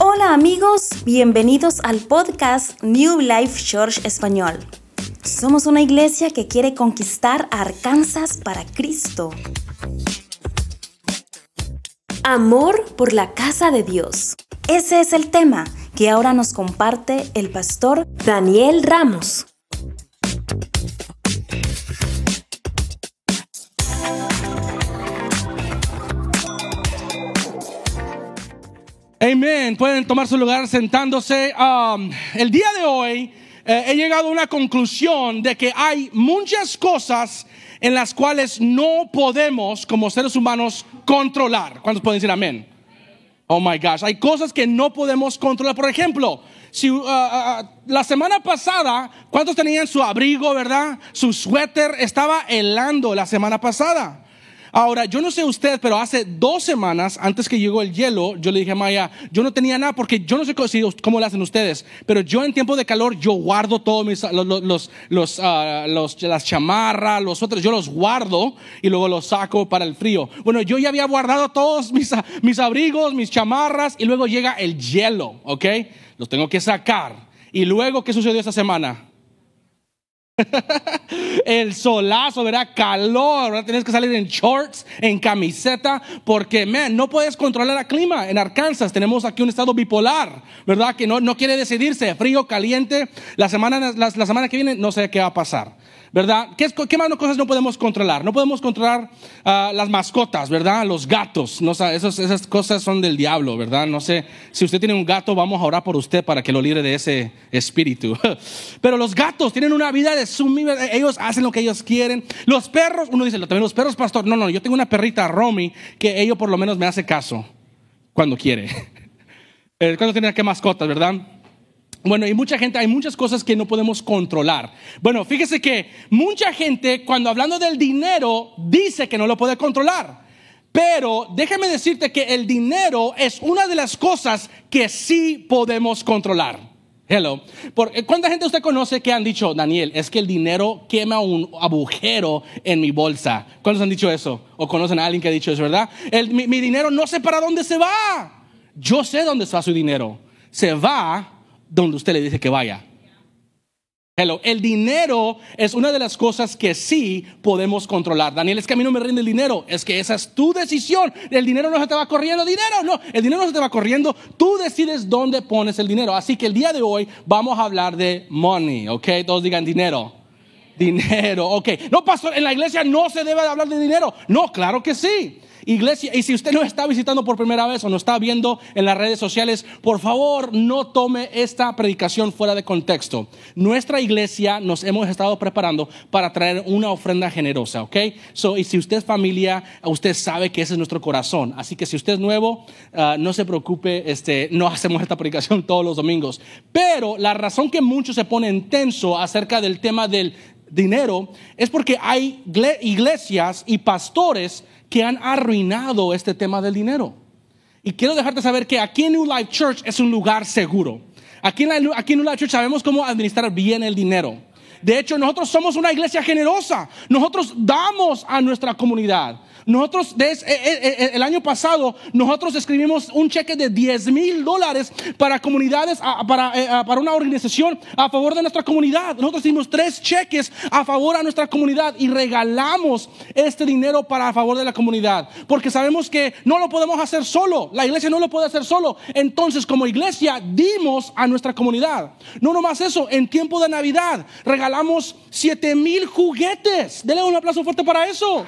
Hola amigos, bienvenidos al podcast New Life Church Español. Somos una iglesia que quiere conquistar Arkansas para Cristo. Amor por la casa de Dios. Ese es el tema que ahora nos comparte el pastor Daniel Ramos. Amén. Pueden tomar su lugar sentándose. Um, el día de hoy eh, he llegado a una conclusión de que hay muchas cosas en las cuales no podemos como seres humanos controlar. ¿Cuántos pueden decir amén? Oh my gosh, hay cosas que no podemos controlar. Por ejemplo, si uh, uh, uh, la semana pasada, ¿cuántos tenían su abrigo, verdad? Su suéter estaba helando la semana pasada. Ahora, yo no sé usted, pero hace dos semanas, antes que llegó el hielo, yo le dije a Maya, yo no tenía nada porque yo no sé cómo, lo hacen ustedes, pero yo en tiempo de calor, yo guardo todos mis, los, los, ah, los, las chamarras, los otros, yo los guardo y luego los saco para el frío. Bueno, yo ya había guardado todos mis, mis abrigos, mis chamarras y luego llega el hielo, ¿ok? Los tengo que sacar. Y luego, ¿qué sucedió esta semana? el solazo, ¿verdad? Calor, ¿verdad? Tienes que salir en shorts, en camiseta, porque, man, no puedes controlar el clima. En Arkansas tenemos aquí un estado bipolar, ¿verdad? Que no, no quiere decidirse, frío, caliente. La semana, la semana que viene no sé qué va a pasar. ¿verdad? ¿Qué, qué más cosas no podemos controlar? No podemos controlar uh, las mascotas, ¿verdad? Los gatos, no, esas cosas son del diablo, ¿verdad? No sé, si usted tiene un gato, vamos a orar por usted para que lo libre de ese espíritu. Pero los gatos tienen una vida de su ellos hacen lo que ellos quieren. Los perros, uno dice, también los perros, pastor, no, no, yo tengo una perrita, Romy, que ella por lo menos me hace caso cuando quiere. Eh, cuando tiene que mascotas, ¿verdad? Bueno, y mucha gente, hay muchas cosas que no podemos controlar. Bueno, fíjese que mucha gente cuando hablando del dinero dice que no lo puede controlar. Pero déjeme decirte que el dinero es una de las cosas que sí podemos controlar. Hello. Eh, ¿Cuánta gente usted conoce que han dicho, Daniel, es que el dinero quema un agujero en mi bolsa? ¿Cuántos han dicho eso? ¿O conocen a alguien que ha dicho eso, verdad? mi, mi dinero no sé para dónde se va. Yo sé dónde está su dinero. Se va donde usted le dice que vaya. Hello. El dinero es una de las cosas que sí podemos controlar. Daniel, es que a mí no me rinde el dinero. Es que esa es tu decisión. El dinero no se te va corriendo. Dinero, no. El dinero no se te va corriendo. Tú decides dónde pones el dinero. Así que el día de hoy vamos a hablar de money. ¿Ok? Todos digan dinero. Dinero. Ok. No, pastor, en la iglesia no se debe hablar de dinero. No, claro que sí. Iglesia, y si usted no está visitando por primera vez o no está viendo en las redes sociales, por favor no tome esta predicación fuera de contexto. Nuestra iglesia nos hemos estado preparando para traer una ofrenda generosa, ¿ok? So, y si usted es familia, usted sabe que ese es nuestro corazón. Así que si usted es nuevo, ah, no se preocupe, este, no hacemos esta predicación todos los domingos. Pero la razón que muchos se ponen tenso acerca del tema del dinero es porque hay iglesias y pastores que han arruinado este tema del dinero. Y quiero dejarte saber que aquí en New Life Church es un lugar seguro. Aquí en, aquí New Life Church sabemos cómo administrar bien el dinero. De hecho, nosotros somos una iglesia generosa. Nosotros damos a nuestra comunidad. Nosotros, eh, eh, eh, el año pasado, nosotros escribimos un cheque de 10 mil dólares para comunidades, para, para una organización a favor de nuestra comunidad. Nosotros hicimos tres cheques a favor de nuestra comunidad y regalamos este dinero para a favor de la comunidad. Porque sabemos que no lo podemos hacer solo. La iglesia no lo puede hacer solo. Entonces, como iglesia, dimos a nuestra comunidad. No nomás eso, en tiempo de Navidad regalamos 7 mil juguetes. Dele un aplauso fuerte para eso.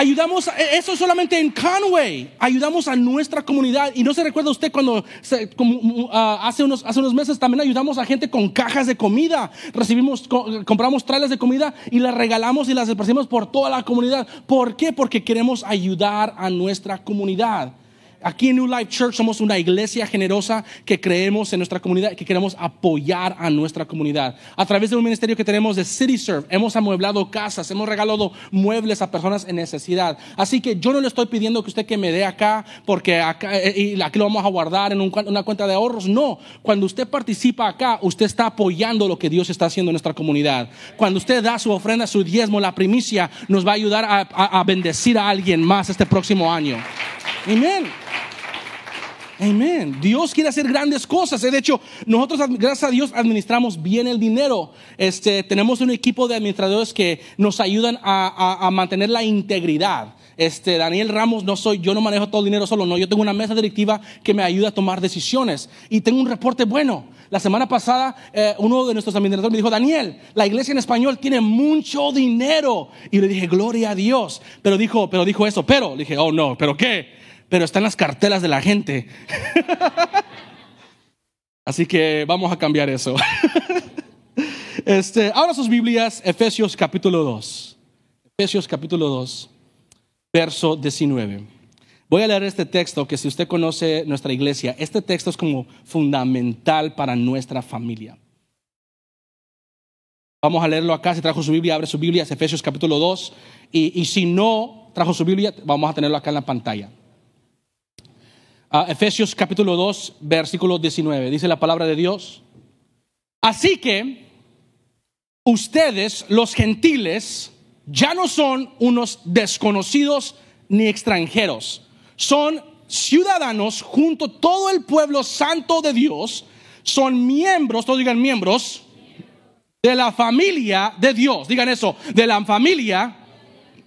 Ayudamos, e, eso solamente en Conway, ayudamos a nuestra comunidad. Y no se recuerda usted cuando ah, hace, unos, hace unos meses también ayudamos a gente con cajas de comida. Recibimos, compramos trailers de comida y las regalamos y las esparcimos por toda la comunidad. ¿Por qué? Porque queremos ayudar a nuestra comunidad. Aquí en New Life Church somos una iglesia generosa que creemos en nuestra comunidad, que queremos apoyar a nuestra comunidad. A través de un ministerio que tenemos de City Serve, hemos amueblado casas, hemos regalado muebles a personas en necesidad. Así que yo no le estoy pidiendo que usted que me dé acá, porque acá, eh, y aquí lo vamos a guardar en una cuenta de ahorros. No, cuando usted participa acá, usted está apoyando lo que Dios está haciendo en nuestra comunidad. Cuando usted da su ofrenda, su diezmo, la primicia, nos va a ayudar a, a bendecir a alguien más este próximo año. Amén. Amén. Dios quiere hacer grandes cosas. De hecho, nosotros, gracias a Dios, administramos bien el dinero. Este, tenemos un equipo de administradores que nos ayudan a, mantener la integridad. Este, Daniel Ramos, no soy, yo no manejo todo el dinero solo, no. Yo tengo una mesa directiva que me ayuda a tomar decisiones. Y tengo un reporte bueno. La semana pasada, eh, uno de nuestros administradores me dijo, Daniel, la iglesia en español tiene mucho dinero. Y le dije, gloria a Dios. Pero dijo, pero dijo eso, pero. Le dije, oh no, pero qué pero está en las cartelas de la gente. Así que vamos a cambiar eso. Este, ahora sus Biblias, Efesios capítulo 2. Efesios capítulo 2, verso 19. Voy a leer este texto que si usted conoce nuestra iglesia, este texto es como fundamental para nuestra familia. Vamos a leerlo acá, si trajo su Biblia, abre su Biblia, es Efesios capítulo 2, y, y si no trajo su Biblia, vamos a tenerlo acá en la pantalla. Efesios capítulo 2, versículo 19. Dice la palabra de Dios. Así que ustedes, los gentiles, ya no son unos desconocidos ni extranjeros. Son ciudadanos junto a todo el pueblo santo de Dios. Son miembros, todos digan miembros, de la familia de Dios. Digan eso, de la familia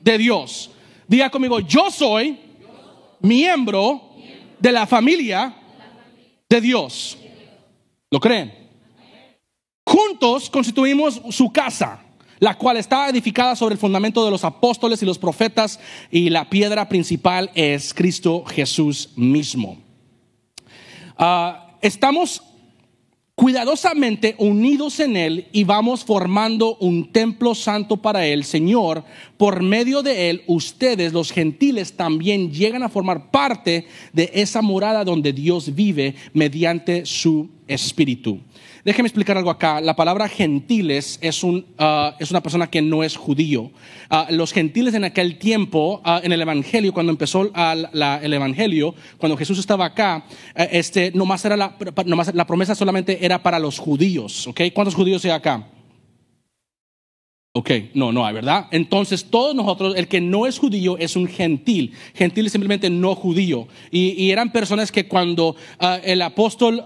de Dios. Diga conmigo, yo soy miembro de la familia de Dios. ¿Lo creen? Juntos constituimos su casa, la cual está edificada sobre el fundamento de los apóstoles y los profetas, y la piedra principal es Cristo Jesús mismo. Ah, estamos cuidadosamente unidos en Él y vamos formando un templo santo para Él, Señor, por medio de Él, ustedes, los gentiles, también llegan a formar parte de esa morada donde Dios vive mediante su Espíritu. Déjeme explicar algo acá. La palabra gentiles es, un, ah, es una persona que no es judío. Ah, los gentiles en aquel tiempo, ah, en el Evangelio, cuando empezó el Evangelio, cuando Jesús estaba acá, eh, este, nomás era la, la promesa solamente era para los judíos. ¿okay? ¿Cuántos judíos hay acá? Ok, no, no hay, ¿verdad? Entonces, todos nosotros, el que no es judío es un gentil. Gentil es simplemente no judío. Y, eran personas que cuando el apóstol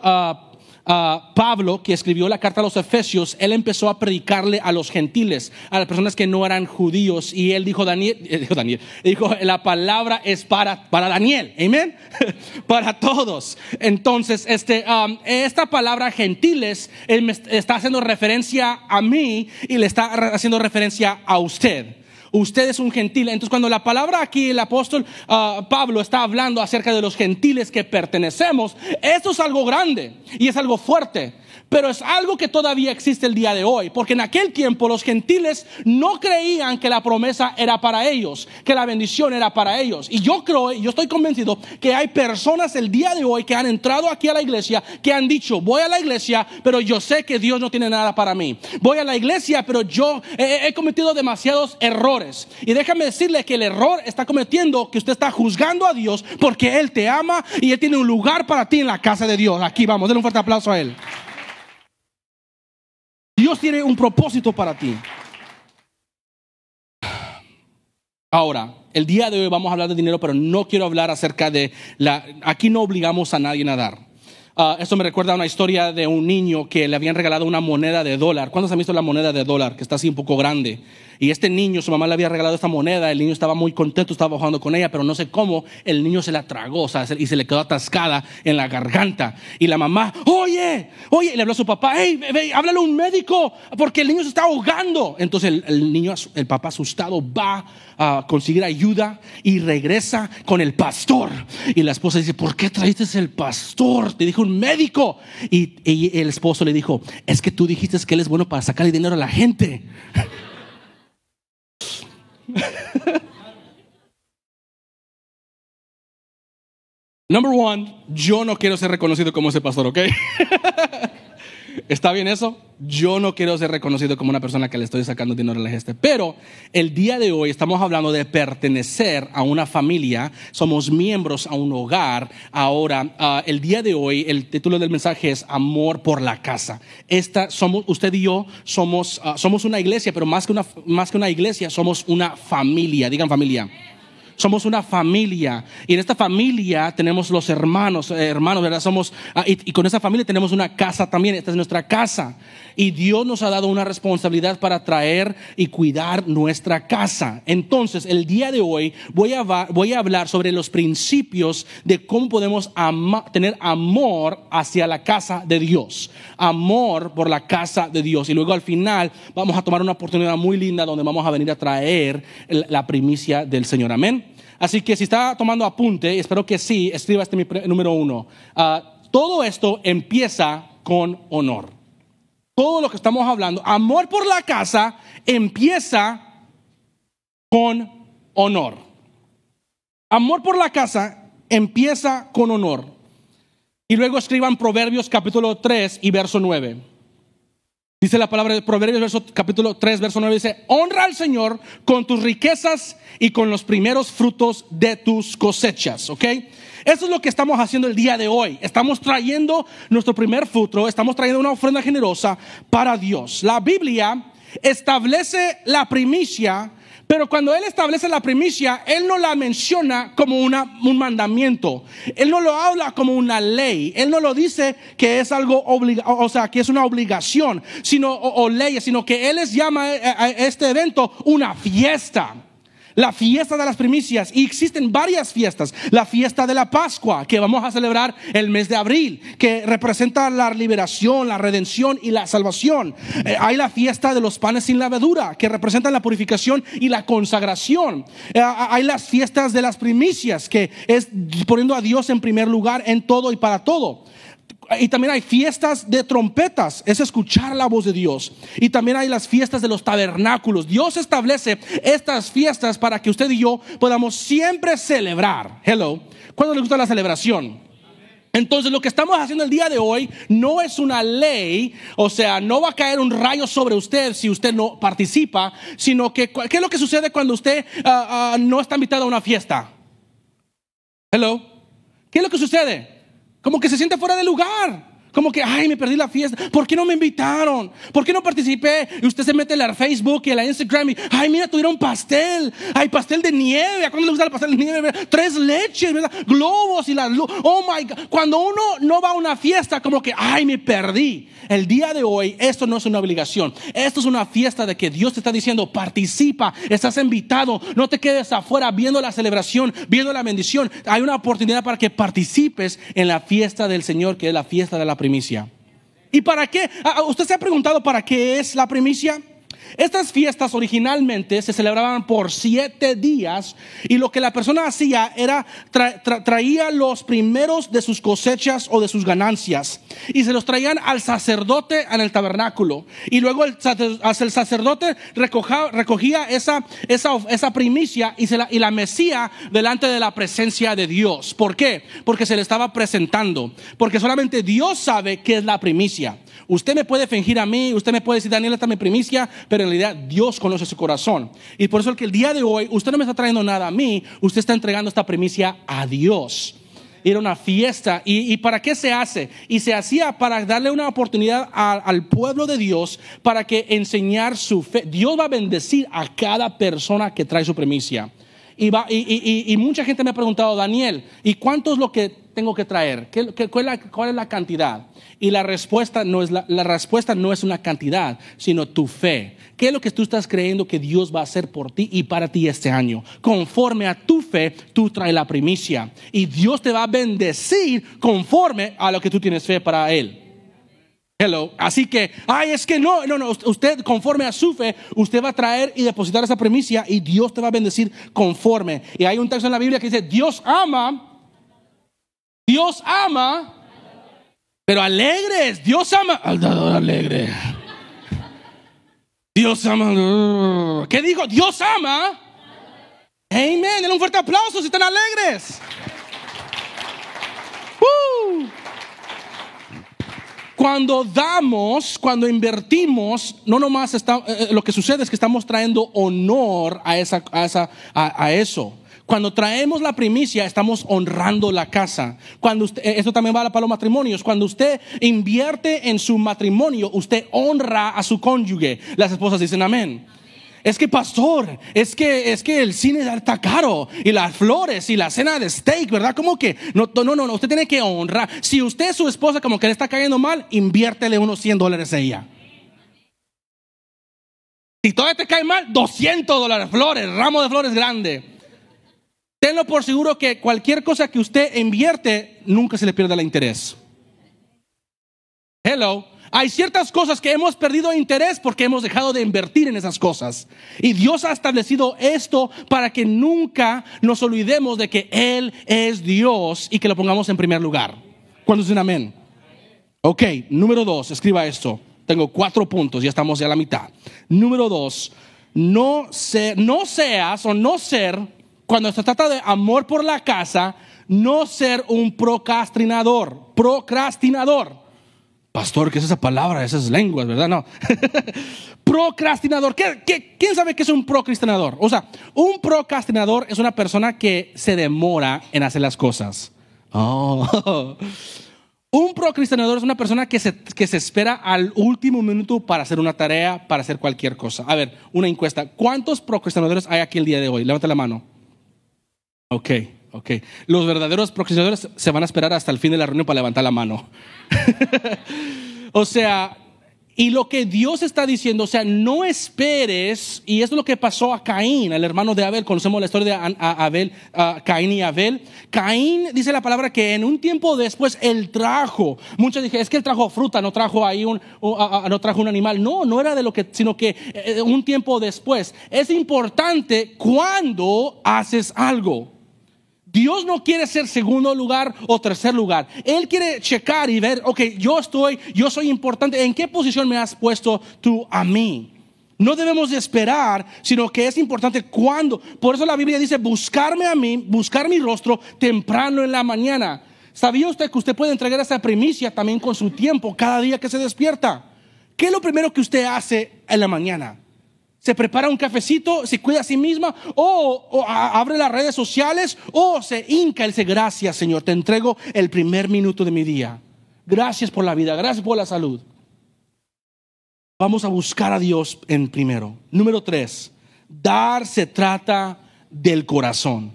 Pablo, que escribió la carta a los Efesios, él empezó a predicarle a los gentiles, a las personas que no eran judíos, y él dijo, Daniel, dijo, Daniel, dijo, la palabra es para, para Daniel, amén, para todos. Entonces, este, um, esta palabra gentiles, está haciendo referencia a mí y le está haciendo referencia a usted usted es un gentil. Entonces cuando la palabra aquí, el apóstol ah, Pablo está hablando acerca de los gentiles que pertenecemos, esto es algo grande y es algo fuerte. Pero es algo que todavía existe el día de hoy, porque en aquel tiempo los gentiles no creían que la promesa era para ellos, que la bendición era para ellos. Y yo creo, yo estoy convencido que hay personas el día de hoy que han entrado aquí a la iglesia, que han dicho, voy a la iglesia, pero yo sé que Dios no tiene nada para mí. Voy a la iglesia, pero yo he, he cometido demasiados errores. Y déjame decirle que el error está cometiendo que usted está juzgando a Dios porque Él te ama y Él tiene un lugar para ti en la casa de Dios. Aquí vamos, denle un fuerte aplauso a Él. Dios tiene un propósito para ti. Ahora, el día de hoy vamos a hablar de dinero, pero no quiero hablar acerca de la... Aquí no obligamos a nadie a dar. Uh, esto me recuerda a una historia de un niño que le habían regalado una moneda de dólar. ¿Cuántos han visto la moneda de dólar? Que está así un poco grande. Y este niño, su mamá le había regalado esta moneda, el niño estaba muy contento, estaba bajando con ella, pero no sé cómo, el niño se la tragó o sea, y se le quedó atascada en la garganta. Y la mamá, oye, oye, le habló a su papá, hey, háblale a un médico, porque el niño se está ahogando. Entonces el, niño, el papá asustado, va a conseguir ayuda y regresa con el pastor. Y la esposa dice, ¿por qué traíste el pastor? Te dijo un médico. Y, y el esposo le dijo, es que tú dijiste que él es bueno para sacarle dinero a la gente. Number one, yo no quiero ser reconocido como ese pastor, ¿ok? ¿Está bien eso? Yo no quiero ser reconocido como una persona que le estoy sacando dinero a la gente. Pero el día de hoy estamos hablando de pertenecer a una familia. Somos miembros a un hogar. Ahora, ah, el día de hoy, el título del mensaje es Amor por la casa. Esta, somos, usted y yo somos, ah, somos una iglesia, pero más que una, más que una iglesia, somos una familia. Digan familia somos una familia y en esta familia tenemos los hermanos, eh, hermanos, ¿verdad? Somos, ah, y, con esa familia tenemos una casa también, esta es nuestra casa. Y Dios nos ha dado una responsabilidad para traer y cuidar nuestra casa. Entonces, el día de hoy voy a, voy a hablar sobre los principios de cómo podemos tener amor hacia la casa de Dios. Amor por la casa de Dios. Y luego al final vamos a tomar una oportunidad muy linda donde vamos a venir a traer la primicia del Señor. Amén. Así que si está tomando apunte, espero que sí, escriba este número uno. Ah, todo esto empieza con honor. Todo lo que estamos hablando, amor por la casa, empieza con honor. Amor por la casa empieza con honor. Y luego escriban Proverbios capítulo 3 y verso 9. Dice la palabra de Proverbios capítulo 3, verso 9, dice, honra al Señor con tus riquezas y con los primeros frutos de tus cosechas, ¿ok? Eso es lo que estamos haciendo el día de hoy. Estamos trayendo nuestro primer fruto, estamos trayendo una ofrenda generosa para Dios. La Biblia establece la primicia pero cuando Él establece la primicia, Él no la menciona como una, un mandamiento. Él no lo habla como una ley. Él no lo dice que es algo obligado, o sea, que es una obligación, sino, o, o ley, sino que Él les llama a este evento una fiesta la fiesta de las primicias y existen varias fiestas. La fiesta de la Pascua que vamos a celebrar el mes de abril, que representa la liberación, la redención y la salvación. Eh, hay la fiesta de los panes sin levadura que representan la purificación y la consagración. Eh, hay las fiestas de las primicias que es poniendo a Dios en primer lugar en todo y para todo. Y también hay fiestas de trompetas, es escuchar la voz de Dios. Y también hay las fiestas de los tabernáculos. Dios establece estas fiestas para que usted y yo podamos siempre celebrar. Hello. ¿Cuándo le gusta la celebración? Entonces lo que estamos haciendo el día de hoy no es una ley, o sea, no va a caer un rayo sobre usted si usted no participa, sino que ¿qué es lo que sucede cuando usted ah, no está invitado a una fiesta? Hello. ¿Qué es lo que sucede? Como que se siente fuera de lugar. Como que, ay, me perdí la fiesta. ¿Por qué no me invitaron? ¿Por qué no participé? Y usted se mete en la Facebook y en la Instagram y, ay, mira, tuvieron pastel. Ay, pastel de nieve. ¿A cuándo le gusta el pastel de nieve? Tres leches, ¿verdad? Globos y las Oh my God. Cuando uno no va a una fiesta, como que, ay, me perdí. El día de hoy, esto no es una obligación. Esto es una fiesta de que Dios te está diciendo, participa, estás invitado. No te quedes afuera viendo la celebración, viendo la bendición. Hay una oportunidad para que participes en la fiesta del Señor, que es la fiesta de la primicia. ¿Y para qué? Ah, ah, ¿Usted se ha preguntado para qué es la primicia? Estas fiestas originalmente se celebraban por siete días y lo que la persona hacía era traía los primeros de sus cosechas o de sus ganancias y se los traían al sacerdote en el tabernáculo y luego el, el sacerdote recogía, recogía esa, esa, esa, primicia y, la, y la mesía delante de la presencia de Dios. ¿Por qué? Porque se le estaba presentando. Porque solamente Dios sabe qué es la primicia. Usted me puede fingir a mí, usted me puede decir, Daniel, esta es mi primicia, pero en realidad Dios conoce su corazón. Y por eso el que el día de hoy usted no me está trayendo nada a mí, usted está entregando esta primicia a Dios. Era una fiesta. ¿Y, para qué se hace? Y se hacía para darle una oportunidad al pueblo de Dios para que enseñar su fe. Dios va a bendecir a cada persona que trae su primicia. Y, va, y, mucha gente me ha preguntado, Daniel, ¿y cuánto es lo que tengo que traer? ¿Qué, cuál, es la, cantidad? Y la respuesta, no es la, la respuesta no es una cantidad, sino tu fe. ¿Qué es lo que tú estás creyendo que Dios va a hacer por ti y para ti este año? Conforme a tu fe, tú traes la primicia. Y Dios te va a bendecir conforme a lo que tú tienes fe para Él. Hello. Así que, ay, es que no, no, no, usted conforme a su fe, usted va a traer y depositar esa primicia y Dios te va a bendecir conforme. Y hay un texto en la Biblia que dice, Dios ama, Dios ama, pero alegres. Dios ama al dador alegre. Dios ama. ¿Qué dijo? Dios ama. Amén. Denle un fuerte aplauso si están alegres. ¡Uh! Cuando damos, cuando invertimos, no nomás está, eh, eh, lo que sucede es que estamos trayendo honor a, esa, a, esa, a eso cuando traemos la primicia, estamos honrando la casa. Cuando usted, eh, esto también vale para los matrimonios. Cuando usted invierte en su matrimonio, usted honra a su cónyuge. Las esposas dicen amén. Es que pastor, es que es que el cine está caro y las flores y la cena de steak, ¿verdad? Como que no no no, usted tiene que honrar. Si usted su esposa como que le está cayendo mal, inviértele unos 100 dólares a ella. Si todavía te cae mal, 200 dólares, flores, ramo de flores grande. Tenlo por seguro que cualquier cosa que usted invierte, nunca se le pierda el interés. Hello. Hay ciertas cosas que hemos perdido interés porque hemos dejado de invertir en esas cosas. Y Dios ha establecido esto para que nunca nos olvidemos de que Él es Dios y que lo pongamos en primer lugar. ¿Cuándo dicen amén? Ok, número dos, escriba esto. Tengo cuatro puntos, ya estamos ya a la mitad. Número dos, no, no seas o no ser, cuando se trata de amor por la casa, no ser un procrastinador. Procrastinador. Pastor, ¿qué es esa palabra? Esas lenguas, ¿verdad? No. procrastinador. quién sabe qué es un procrastinador? O sea, un procrastinador es una persona que se demora en hacer las cosas. Oh. Un procrastinador es una persona que se, que se espera al último minuto para hacer una tarea, para hacer cualquier cosa. A ver, una encuesta. ¿Cuántos procrastinadores hay aquí el día de hoy? Levanta la mano. Ok. Ok. Los verdaderos procrastinadores se van a esperar hasta el fin de la reunión para levantar la mano. o sea, y lo que Dios está diciendo, o sea, no esperes, y eso es lo que pasó a Caín, el hermano de Abel, conocemos la historia de Abel, Caín y Abel. Caín dice la palabra que en un tiempo después él trajo, muchos dije, es que él trajo fruta, no trajo ahí un, no trajo un animal, no, no era de lo que, sino que eh, un tiempo después. Es importante cuando haces algo. Dios no quiere ser segundo lugar o tercer lugar. Él quiere checar y ver, ok, yo estoy, yo soy importante. ¿En qué posición me has puesto tú a mí? No debemos de esperar, sino que es importante cuando. Por eso la Biblia dice, buscarme a mí, buscar mi rostro temprano en la mañana. ¿Sabía usted que usted puede entregar esa primicia también con su tiempo cada día que se despierta? ¿Qué es lo primero que usted hace en la mañana? Se prepara un cafecito, se cuida a sí misma, o, abre las redes sociales, o se hinca y dice, gracias Señor, te entrego el primer minuto de mi día. Gracias por la vida, gracias por la salud. Vamos a buscar a Dios en primero. Número tres, dar se trata del corazón.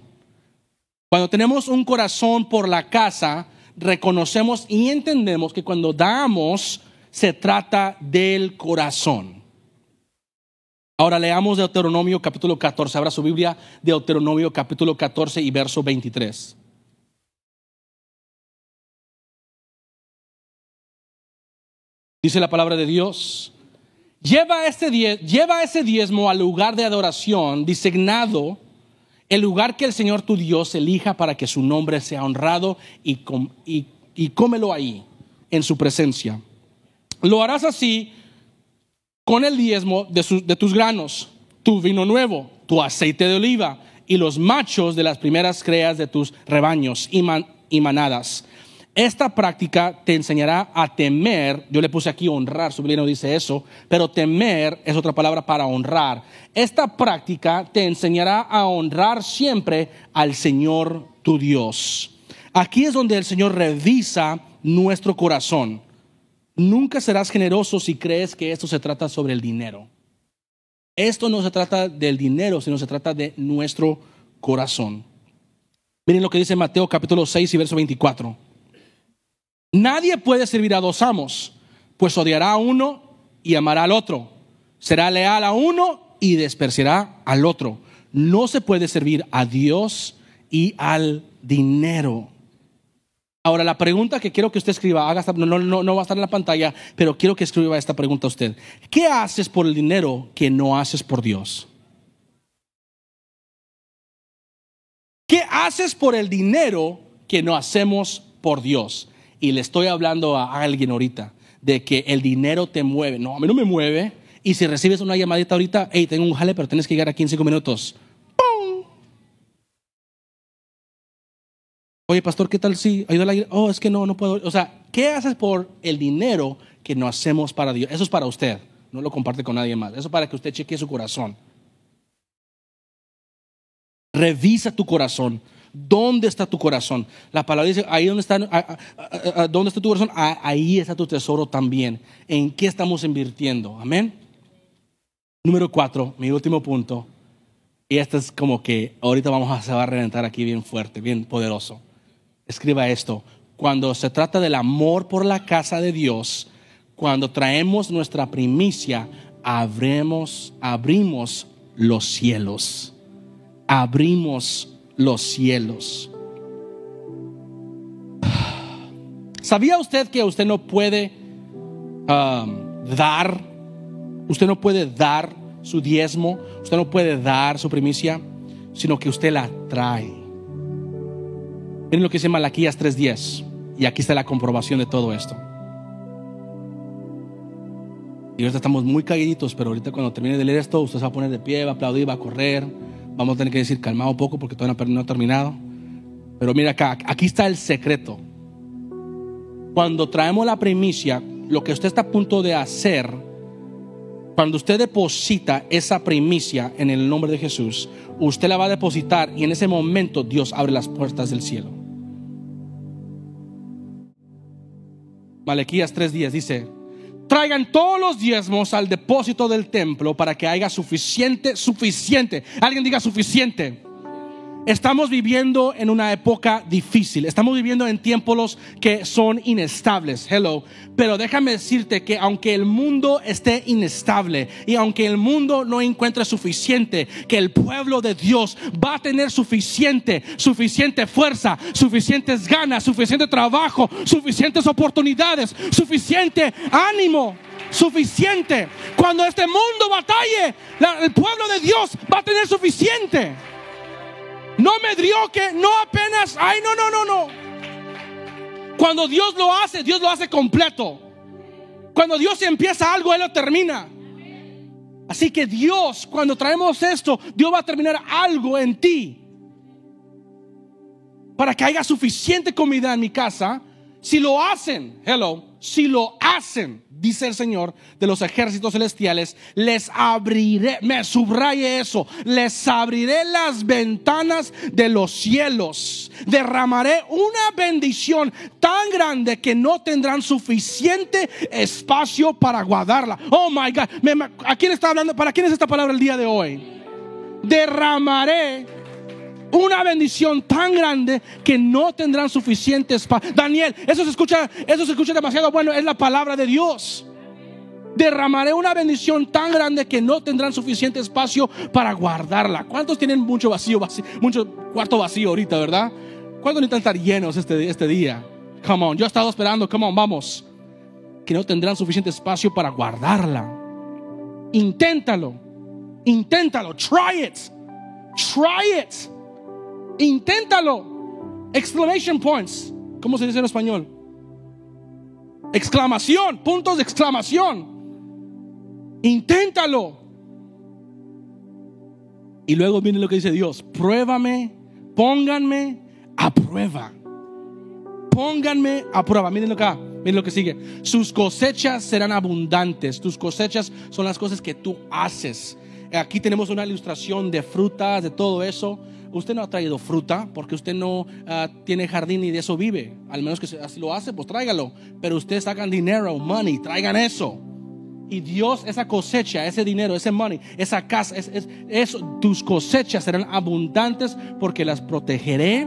Cuando tenemos un corazón por la casa, reconocemos y entendemos que cuando damos, se trata del corazón. Ahora leamos Deuteronomio capítulo 14. Abra su Biblia, Deuteronomio capítulo 14 y verso 23. Dice la palabra de Dios. Lleva ese, lleva ese diezmo al lugar de adoración designado, el lugar que el Señor tu Dios elija para que su nombre sea honrado y cómelo ahí, en su presencia. Lo harás así con el diezmo de, tus granos, tu vino nuevo, tu aceite de oliva y los machos de las primeras creas de tus rebaños y, manadas. Esta práctica te enseñará a temer, yo le puse aquí honrar, su no dice eso, pero temer es otra palabra para honrar. Esta práctica te enseñará a honrar siempre al Señor tu Dios. Aquí es donde el Señor revisa nuestro corazón. Nunca serás generoso si crees que esto se trata sobre el dinero. Esto no se trata del dinero, sino se trata de nuestro corazón. Miren lo que dice Mateo capítulo 6 y verso 24. Nadie puede servir a dos amos, pues odiará a uno y amará al otro. Será leal a uno y despreciará al otro. No se puede servir a Dios y al dinero. Ahora, la pregunta que quiero que usted escriba, haga no, no, va a estar en la pantalla, pero quiero que escriba esta pregunta a usted. ¿Qué haces por el dinero que no haces por Dios? ¿Qué haces por el dinero que no hacemos por Dios? Y le estoy hablando a alguien ahorita de que el dinero te mueve. No, a mí no me mueve. Y si recibes una llamadita ahorita, hey, tengo un jale, pero tienes que llegar aquí en cinco minutos. Oye, pastor, ¿qué tal si ayuda a la iglesia? Oh, es que no, no puedo. O sea, ¿qué haces por el dinero que no hacemos para Dios? Eso es para usted. No lo comparte con nadie más. Eso es para que usted chequee su corazón. Revisa tu corazón. ¿Dónde está tu corazón? La palabra dice, ahí donde está, ¿dónde está tu corazón? Ahí está tu tesoro también. ¿En qué estamos invirtiendo? Amén. Número cuatro, mi último punto. Y este es como que ahorita vamos a, se va a reventar aquí bien fuerte, bien poderoso. Escriba esto. Cuando se trata del amor por la casa de Dios, cuando traemos nuestra primicia, abrimos, abrimos los cielos. Abrimos los cielos. ¿Sabía usted que usted no puede um, dar, usted no puede dar su diezmo, usted no puede dar su primicia, sino que usted la trae? Miren lo que dice Malaquías 3:10, y aquí está la comprobación de todo esto. Y ahorita estamos muy calladitos, pero ahorita cuando termine de leer esto, usted se va a poner de pie, va a aplaudir, va a correr Vamos a tener que decir calmado un poco porque todavía no ha terminado. Pero mira acá, aquí está el secreto. Cuando traemos la primicia, lo que usted está a punto de hacer, cuando usted deposita esa primicia en el nombre de Jesús, usted la va a depositar y en ese momento Dios abre las puertas del cielo. Malequías tres días dice, traigan todos los diezmos al depósito del templo para que haya suficiente, suficiente. Alguien diga suficiente. Estamos viviendo en una época difícil, estamos viviendo en tiempos que son inestables, hello, pero déjame decirte que aunque el mundo esté inestable y aunque el mundo no encuentre suficiente, que el pueblo de Dios va a tener suficiente, suficiente fuerza, suficientes ganas, suficiente trabajo, suficientes oportunidades, suficiente ánimo suficiente. Cuando este mundo batalle, el pueblo de Dios va a tener suficiente. No me dio que, no apenas, ay, no, no, no, no. Cuando Dios lo hace, Dios lo hace completo. Cuando Dios empieza algo, Él lo termina. Así que Dios, cuando traemos esto, Dios va a terminar algo en ti. Para que haya suficiente comida en mi casa. Si lo hacen, hello, si lo hacen, dice el Señor de los ejércitos celestiales, les abriré, me subraye eso, les abriré las ventanas de los cielos, derramaré una bendición tan grande que no tendrán suficiente espacio para guardarla. Oh my God, ¿a quién está hablando? ¿Para quién es esta palabra el día de hoy? Derramaré una bendición tan grande que no tendrán suficiente espacio. Daniel, eso se escucha, eso se escucha demasiado bueno, es la palabra de Dios. Derramaré una bendición tan grande que no tendrán suficiente espacio para guardarla. ¿Cuántos tienen mucho vacío, mucho cuarto vacío ahorita, verdad? ¿Cuántos necesitan estar llenos este, este día? Come on, yo he estado esperando, come on, vamos. Que no tendrán suficiente espacio para guardarla. Inténtalo, inténtalo, try it, try it. Inténtalo. Exclamation points. ¿Cómo se dice en español? Exclamación, puntos de exclamación. Inténtalo. Y luego viene lo que dice Dios, pruébame, pónganme a prueba. Pónganme a prueba. Miren acá, miren lo que sigue. Sus cosechas serán abundantes. Tus cosechas son las cosas que tú haces. Aquí tenemos una ilustración de frutas, de todo eso usted no ha traído fruta porque usted no ah, tiene jardín y de eso vive. Al menos que así lo hace, pues tráigalo. Pero ustedes sacan dinero, money, traigan eso. Y Dios, esa cosecha, ese dinero, ese money, esa casa, es, eso, tus cosechas serán abundantes porque las protegeré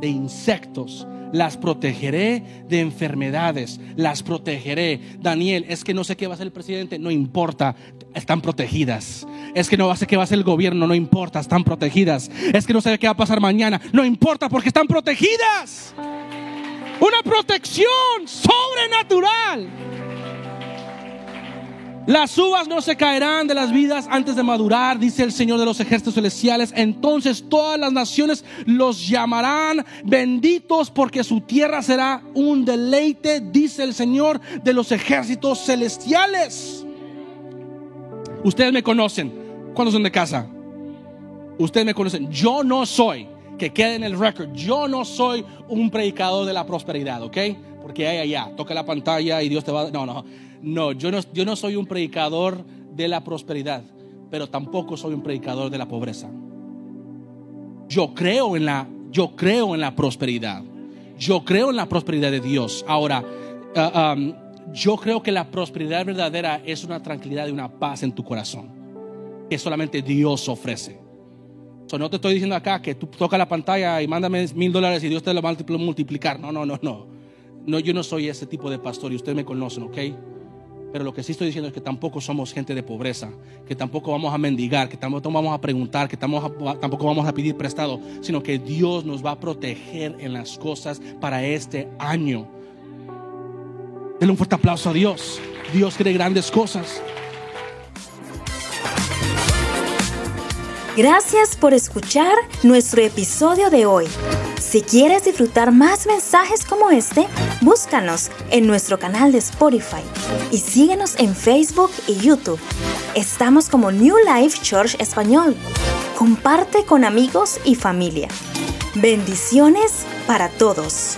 de insectos las protegeré de enfermedades, las protegeré. Daniel, es que no sé qué va a ser el presidente, no importa, están protegidas. Es que no sé qué va a ser el gobierno, no importa, están protegidas. Es que no sé qué va a pasar mañana, no importa porque están protegidas. Una protección sobrenatural. Las uvas no se caerán de las vidas antes de madurar, dice el Señor de los ejércitos celestiales. Entonces todas las naciones los llamarán benditos porque su tierra será un deleite, dice el Señor de los ejércitos celestiales. Ustedes me conocen. ¿Cuántos son de casa? Ustedes me conocen. Yo no soy que quede en el record. Yo no soy un predicador de la prosperidad, ¿ok? Porque hay allá, toca la pantalla y Dios te va a... No, no, no, yo no, yo no soy un predicador de la prosperidad, pero tampoco soy un predicador de la pobreza. Yo creo en la, yo creo en la prosperidad. Yo creo en la prosperidad de Dios. Ahora, ah, um, yo creo que la prosperidad verdadera es una tranquilidad y una paz en tu corazón que solamente Dios ofrece. no te estoy diciendo acá que tú toca la pantalla y mándame mil dólares y Dios te lo va a multiplicar. No, no, no, no. No, yo no soy ese tipo de pastor y ustedes me conocen, ¿ok? Pero lo que sí estoy diciendo es que tampoco somos gente de pobreza, que tampoco vamos a mendigar, que tampoco vamos a preguntar, que tampoco vamos a pedir prestado, sino que Dios nos va a proteger en las cosas para este año. Denle un fuerte aplauso a Dios. Dios quiere grandes cosas. Gracias por escuchar nuestro episodio de hoy. Si quieres disfrutar más mensajes como este, búscanos en nuestro canal de Spotify y síguenos en Facebook y YouTube. Estamos como New Life Church Español. Comparte con amigos y familia. Bendiciones para todos.